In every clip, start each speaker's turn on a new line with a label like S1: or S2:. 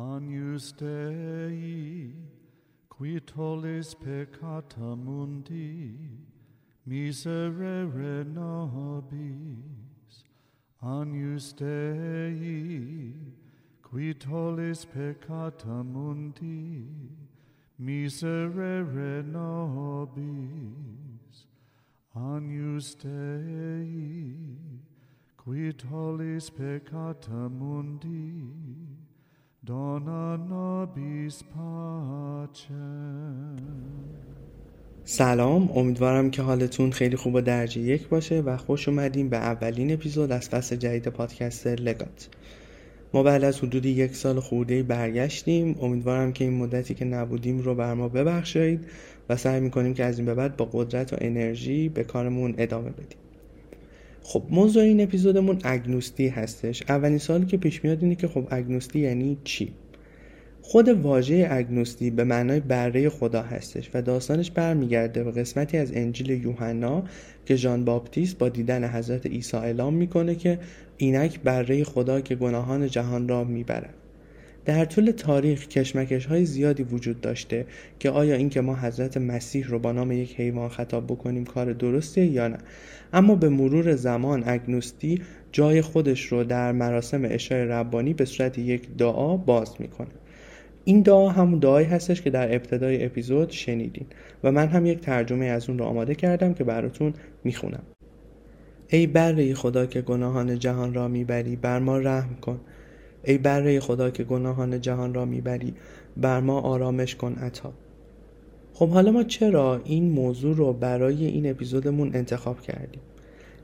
S1: Agnus qui tollis peccata mundi, miserere nobis. Agnus qui tollis peccata mundi, miserere nobis. Agnus qui tollis peccata mundi, dona nobis pacem.
S2: سلام امیدوارم که حالتون خیلی خوب و درجه یک باشه و خوش اومدیم به اولین اپیزود از فصل جدید پادکست لگات ما بعد از حدود یک سال خورده برگشتیم امیدوارم که این مدتی که نبودیم رو بر ما ببخشید و سعی می‌کنیم که از این به بعد با قدرت و انرژی به کارمون ادامه بدیم خب موضوع این اپیزودمون اگنوستی هستش. اولین سالی که پیش میاد اینه که خب اگنوستی یعنی چی؟ خود واژه اگنوستی به معنای بره خدا هستش و داستانش برمیگرده به قسمتی از انجیل یوحنا که ژان باپتیست با دیدن حضرت عیسی اعلام می‌کنه که اینک بره خدا که گناهان جهان را می‌برد. در طول تاریخ کشمکش های زیادی وجود داشته که آیا اینکه ما حضرت مسیح رو با نام یک حیوان خطاب بکنیم کار درسته یا نه. اما به مرور زمان اگنوستی جای خودش رو در مراسم اشای ربانی به صورت یک دعا باز می‌کنه. این دعا همون دعایی هستش که در ابتدای اپیزود شنیدین و من هم یک ترجمه از اون رو آماده کردم که براتون می‌خونم. ای بره خدا که گناهان جهان را می‌بری بر ما رحم کن. ای بره خدا که گناهان جهان را می‌بری بر ما آرامش کن عطا. خب حالا ما چرا این موضوع رو برای این اپیزودمون انتخاب کردیم؟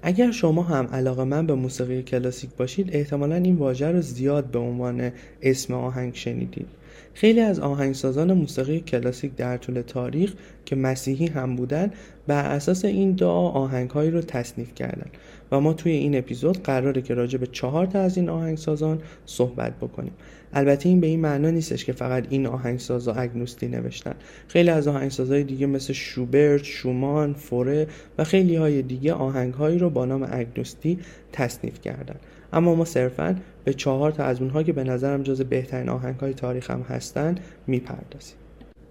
S2: اگر شما هم علاقه من به موسیقی کلاسیک باشید احتمالا این واژه رو زیاد به عنوان اسم آهنگ شنیدید. خیلی از آهنگسازان موسیقی کلاسیک در طول تاریخ که مسیحی هم بودن بر اساس این دعا آهنگهایی رو تصنیف کردن. و ما توی این اپیزود قراره که راجع به چهار تا از این آهنگسازان صحبت بکنیم. البته این به این معنا نیستش که فقط این آهنگسازا اگنوستی نوشتن. خیلی از آهنگسازهای دیگه مثل شوبرت، شومان، فوره و خیلی های دیگه آهنگهایی رو با نام اگنوستی تصنیف کردن. اما ما صرفا به چهار تا از اونها که به نظرم جز بهترین آهنگ های تاریخ هم هستن می‌پردازیم.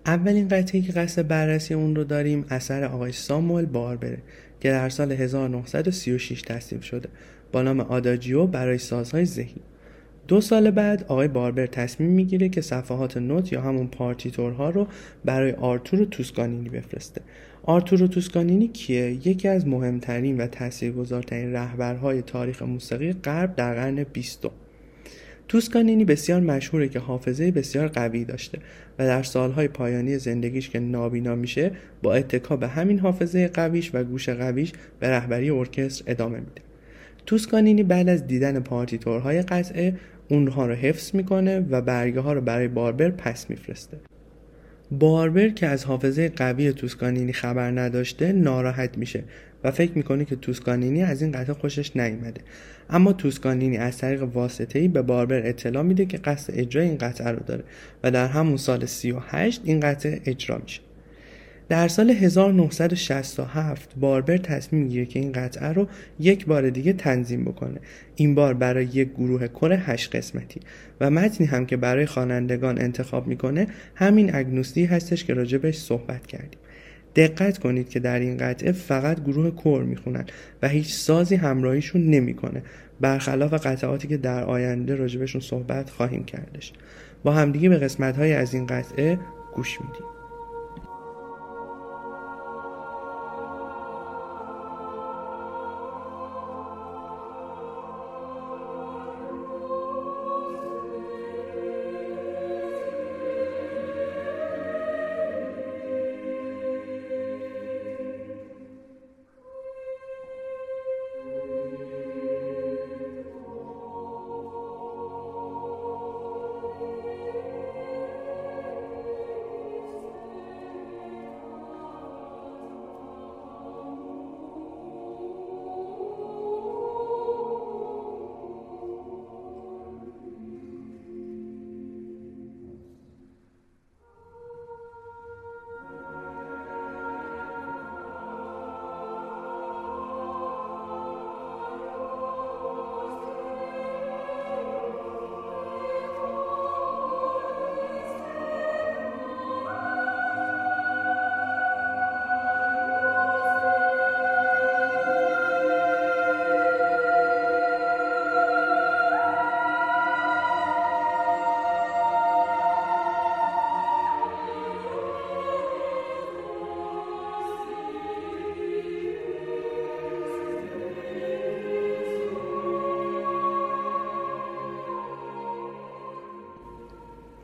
S2: اولین قطعی که قصد بررسی اون رو داریم اثر آقای ساموئل باربره که در سال 1936 تصنیف شده. با نام آداجیو برای سازهای ذهنی. دو سال بعد آقای باربر تصمیم می‌گیره که صفحات نوت یا همون پارتیتورها رو برای آرتور توسکانینی بفرسته. آرتورو توسکانینی کیه؟ یکی از مهمترین و تاثیرگذارترین رهبرهای تاریخ موسیقی غرب در قرن بیستم. توسکانینی بسیار مشهوره که حافظه بسیار قوی داشته و در سالهای پایانی زندگیش که نابینا میشه با اتکا به همین حافظه قویش و گوش قویش به رهبری ارکستر ادامه میده. توسکانینی بعد از دیدن پارتیتورهای قطعه اونها رو حفظ می‌کنه و برگه ها رو برای باربر پس میفرسته. باربر که از حافظه قوی توسکانینی خبر نداشته ناراحت میشه و فکر می‌کنه که توسکانینی از این قطعه خوشش نیومده. اما توسکانینی از طریق واسطه ای به باربر اطلاع میده که قصد اجرای این قطعه رو داره و در همون سال 38 این قطعه اجرا میشه. در سال 1967 باربر تصمیم می‌گیره که این قطعه رو یک بار دیگه تنظیم بکنه. این بار برای یک گروه کر هشت قسمتی و متنی هم که برای خوانندگان انتخاب می‌کنه همین اگنوستی هستش که راجبش صحبت کردیم. دقت کنید که در این قطعه فقط گروه کور می‌خونن و هیچ سازی همراهیشون نمی‌کنه برخلاف قطعاتی که در آینده راجبشون صحبت خواهیم کردش. با همدیگه به قسمت های از این قطعه گوش میدیم.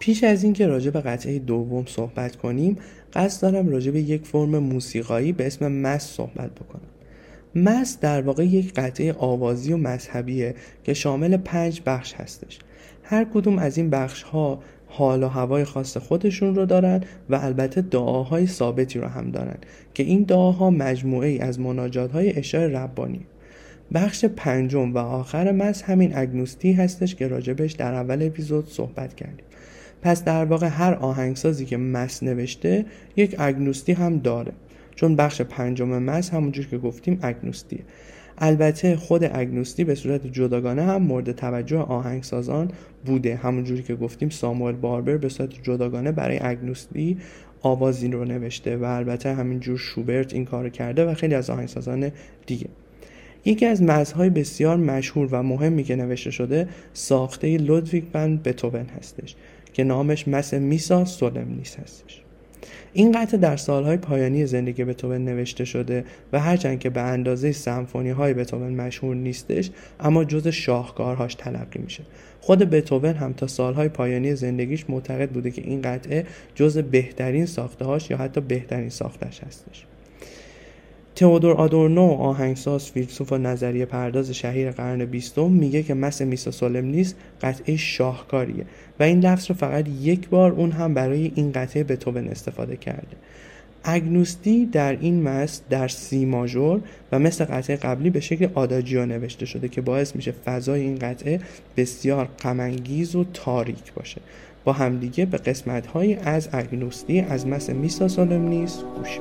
S2: پیش از اینکه راجع به قطعه دوم صحبت کنیم قصد دارم راجع به یک فرم موسیقایی به اسم مس صحبت بکنم. مس در واقع یک قطعه آوازی و مذهبیه که شامل پنج بخش هستش. هر کدوم از این بخش ها حال و هوای خاص خودشون رو دارن و البته دعاهای ثابتی رو هم دارن که این دعاها مجموعه ای از مناجات های اشار ربانی. بخش پنجم و آخر مس همین اگنوستی هستش که راجبش در اول اپیزود صحبت کردیم. پس در واقع هر آهنگسازی که مس نوشته یک اگنوستی هم داره. چون بخش پنجم مس همونجور که گفتیم اگنوستیه. البته خود اگنوستی به صورت جداگانه هم مورد توجه آهنگسازان بوده. همونجوری که گفتیم ساموئل باربر به صورت جداگانه برای اگنوستی آوازی رو نوشته و البته همینجور شوبرت این کار کرده و خیلی از آهنگسازان دیگه. یکی از مزهای بسیار مشهور و مهمی که نوشته شده ساخته لودویگ بند بتوون هستش. که نامش مس میسا سولمنیس هستش. این قطعه در سالهای پایانی زندگی بتوون نوشته شده و هرچند که به اندازه سمفونی های بتوون مشهور نیستش اما جز شاهکارهاش تلقی میشه. خود بتوون هم تا سالهای پایانی زندگیش معتقد بوده که این قطعه جز بهترین ساختهاش یا حتی بهترین ساختش هستش. تئودور آدورنو آهنگساز فیلسوف و نظریه پرداز شهیر قرن بیستم میگه که مس میسا سولمنیس قطعه شاهکاریه و این لفظ رو فقط یک بار اون هم برای این قطعه بتوون استفاده کرده. اگنوستی در این مس در سی ماژور و مثل قطعه قبلی به شکل آداجیو نوشته شده که باعث میشه فضای این قطعه بسیار غمانگیز و تاریک باشه. با همدیگه به قسمت از اگنوستی از مس میسا سولمنیس گوش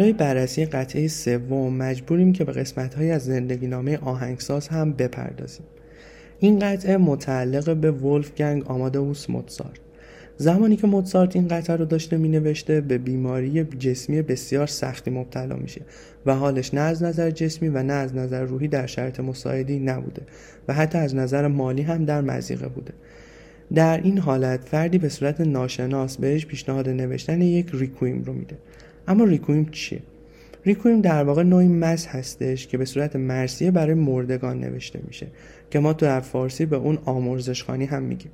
S2: برای بررسی قطعه سوم مجبوریم که به قسمت های از زندگی نامه آهنگساز هم بپردازیم. این قطعه متعلق به ولفگنگ آمادوس موتسارت. زمانی که موتسارت این قطعه رو داشته می نوشته به بیماری جسمی بسیار سختی مبتلا میشه و حالش نه از نظر جسمی و نه از نظر روحی در شرط مساعدی نبوده و حتی از نظر مالی هم در مزیقه بوده. در این حالت فردی به صورت ناشناس بهش پیشنهاد نوشتن یک ریکویم رو میده. اما ریکویم چیه؟ ریکویم در واقع نوعی مس هستش که به صورت مرسیه برای مردگان نوشته میشه که ما تو در فارسی به اون آمرزشخانی هم میگیم.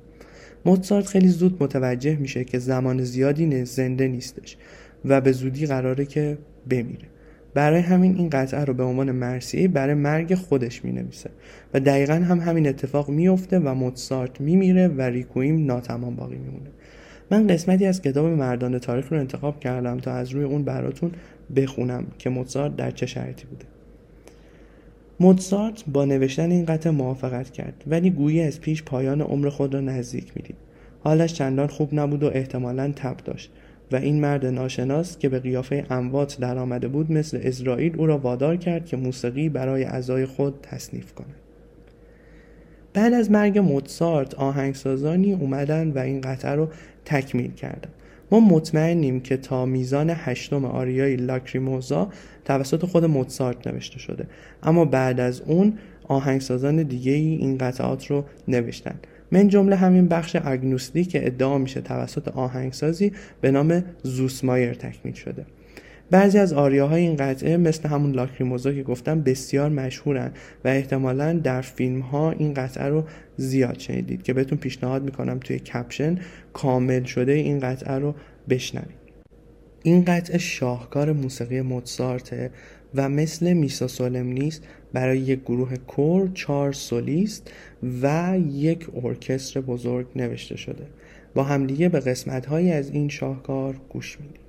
S2: موتسارت خیلی زود متوجه میشه که زمان زیادی زنده نیستش و به زودی قراره که بمیره. برای همین این قطعه رو به عنوان مرسیه برای مرگ خودش می نویسه و دقیقا هم همین اتفاق میفته و موتسارت میمیره و ریکویم ناتمام باقی میمونه. من قسمتی از کتاب مردان تاریخ رو انتخاب کردم تا از روی اون براتون بخونم که موتسارت در چه شرایطی بوده. موتسارت با نوشتن این قطعه موافقت کرد ولی گویی از پیش پایان عمر خود را نزدیک می‌دید. حالش چندان خوب نبود و احتمالا تب داشت و این مرد ناشناس که به قیافه اموات در آمده بود مثل اسرائیل او را وادار کرد که موسیقی برای اعضای خود تصنیف کند. بعد از مرگ موتسارت آهنگسازانی اومدن و این قطعه رو تکمیل کردن ما مطمئنیم که تا میزان هشتم آریای لاکریموزا توسط خود موتسارت نوشته شده. اما بعد از اون آهنگسازان دیگه ای این قطعات رو نوشتن. من جمله همین بخش اگنوستی که ادعا میشه توسط آهنگسازی به نام زوسمایر تکمیل شده. بعضی از آریاهای این قطعه مثل همون لاکریموزا که گفتم بسیار مشهورن و احتمالا در فیلم ها این قطعه رو زیاد شنیدید که بهتون پیشنهاد می‌کنم توی کپشن کامل شده این قطعه رو بشنوید. این قطعه شاهکار موسیقی موتسارته و مثل میسا سولمنیست برای یک گروه کور چهار سولیست و یک ارکستر بزرگ نوشته شده. با همدیگه به قسمت هایی از این شاهکار گوش میدیم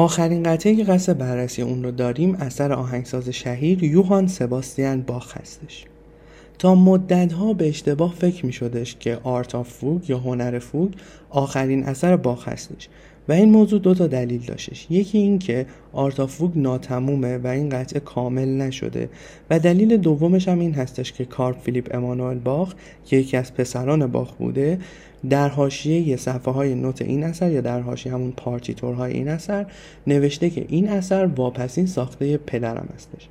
S2: آخرین قطعه که قصد بررسی اون رو داریم اثر آهنگساز شهیر یوهان سباستیان باخ هستش. تا مدتها به اشتباه فکر می شدش که Art of Fugue یا هنر فوگ آخرین اثر باخ هستش. و این موضوع دو تا دلیل داشتش. یکی این که Art of Fugue ناتمومه و این قطعه کامل نشده. و دلیل دومش هم این هستش که کارل فیلیپ امانوئل باخ که یکی از پسران باخ بوده در حاشیه صفحه های نت این اثر یا در حاشیه همون پارتیتورهای این اثر نوشته که این اثر واپسین ساخته پدرم هستش.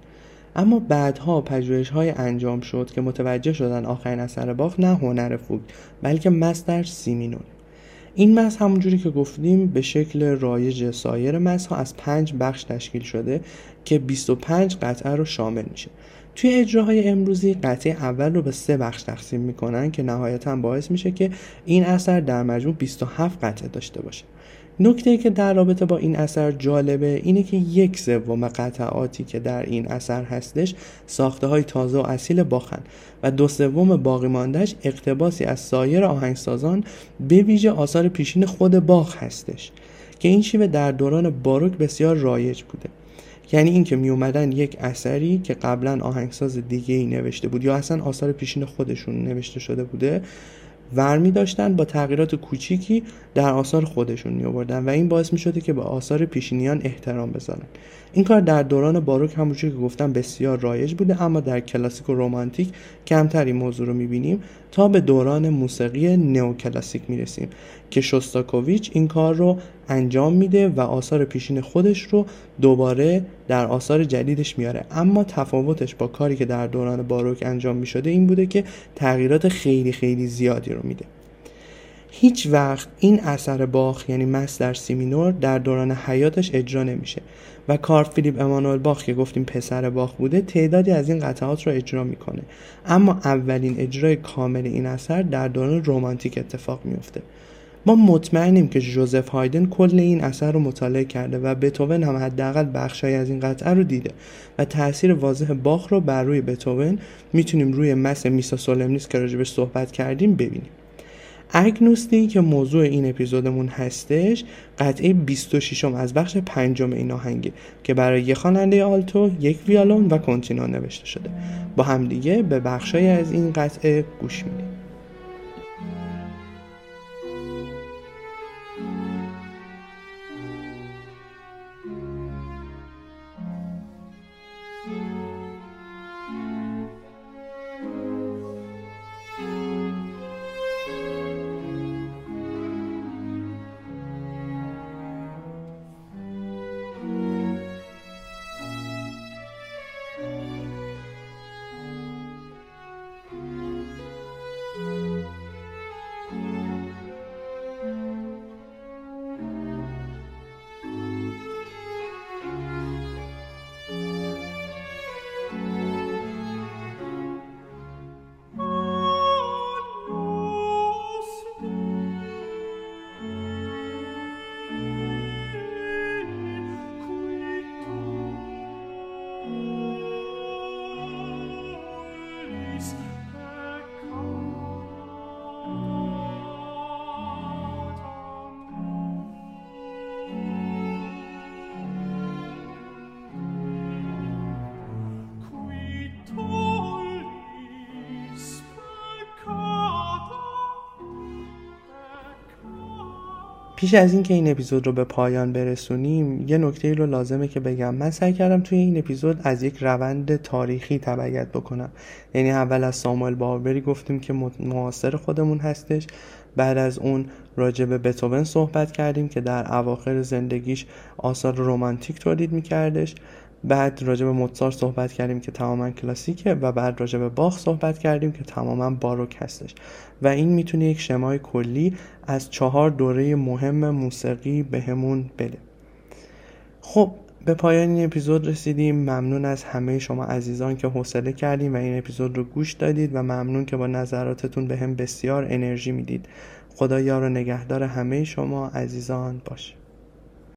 S2: اما بعدها پژوهش های انجام شد که متوجه شدن آخرین اثر باخ نه هنر فوگ بلکه مس در سی مینوره. این مس همونجوری که گفتیم به شکل رایج سایر مس ها از پنج بخش تشکیل شده که 25 قطعه رو شامل میشه. توی اجراهای امروزی قطعه اول رو به سه بخش تقسیم می‌کنن که نهایتا باعث میشه که این اثر در مجموع 27 قطعه داشته باشه. نکته که در رابطه با این اثر جالبه اینه که یک سوم قطعاتی که در این اثر هستش ساخته های تازه و اصیل باخن و دو سوم باقی ماندهش اقتباسی از سایر آهنگسازان به ویژه آثار پیشین خود باخ هستش که این شیوه در دوران باروک بسیار رایج بوده. یعنی اینکه می اومدن یک اثری که قبلا آهنگساز دیگه ای نوشته بود یا اصلا آثار پیشین خودشون نوشته شده بوده ورمی داشتن با تغییرات کوچیکی در آثار خودشون می آوردن و این باعث می شده که به آثار پیشینیان احترام بذارن. این کار در دوران باروک همونجوری که گفتم بسیار رایج بوده اما در کلاسیک و رومانتیک کمتر این موضوع رو می‌بینیم. تا به دوران موسیقی نئوکلاسیک می‌رسیم که شوستاکوویچ این کار رو انجام میده و آثار پیشین خودش رو دوباره در آثار جدیدش میاره اما تفاوتش با کاری که در دوران باروک انجام می‌شده این بوده که تغییرات خیلی خیلی زیادی رو میده. هیچ وقت این اثر باخ یعنی مس در سی مینور در دوران حیاتش اجرا نمیشه. و کارل فیلیپ امانوئل باخ که گفتیم پسر باخ بوده تعدادی از این قطعات رو اجرا می‌کنه. اما اولین اجرای کامل این اثر در دوران رومانتیک اتفاق میفته ما مطمئنیم که جوزف هایدن کل این اثر رو مطالعه کرده و بتوون هم حداقل بخشهایی از این قطعه رو دیده و تاثیر واضح باخ رو بر روی بتوون می‌تونیم روی مس میسا سولمنیس که راجبش صحبت کردیم ببینیم. اگنوستی که موضوع این اپیزودمون هستش قطعه 26 از بخش پنجم این آهنگه که برای یک خواننده آلتو یک ویالون و کنتینو نوشته شده. با همدیگه به بخشای از این قطعه گوش میدیم. پیش از اینکه این اپیزود رو به پایان برسونیم یه نکته رو لازمه که بگم. من سعی کردم توی این اپیزود از یک روند تاریخی تبعیت بکنم. یعنی اول از ساموئل باربری گفتیم که معاصر خودمون هستش. بعد از اون راجع به بتوون صحبت کردیم که در اواخر زندگیش آثار رومانتیک تولید میکردش. بعد راجع به موتسار صحبت کردیم که تماما کلاسیکه و بعد راجع به باخ صحبت کردیم که تماما باروک هستش و این می‌تونه یک شمای کلی از چهار دوره مهم موسیقی بهمون به بده. خب به پایان این اپیزود رسیدیم. ممنون از همه شما عزیزان که حوصله کردیم و این اپیزود رو گوش دادید و ممنون که با نظراتتون به هم بسیار انرژی می‌دید. خدا یار و نگهدار همه شما عزیزان باشه.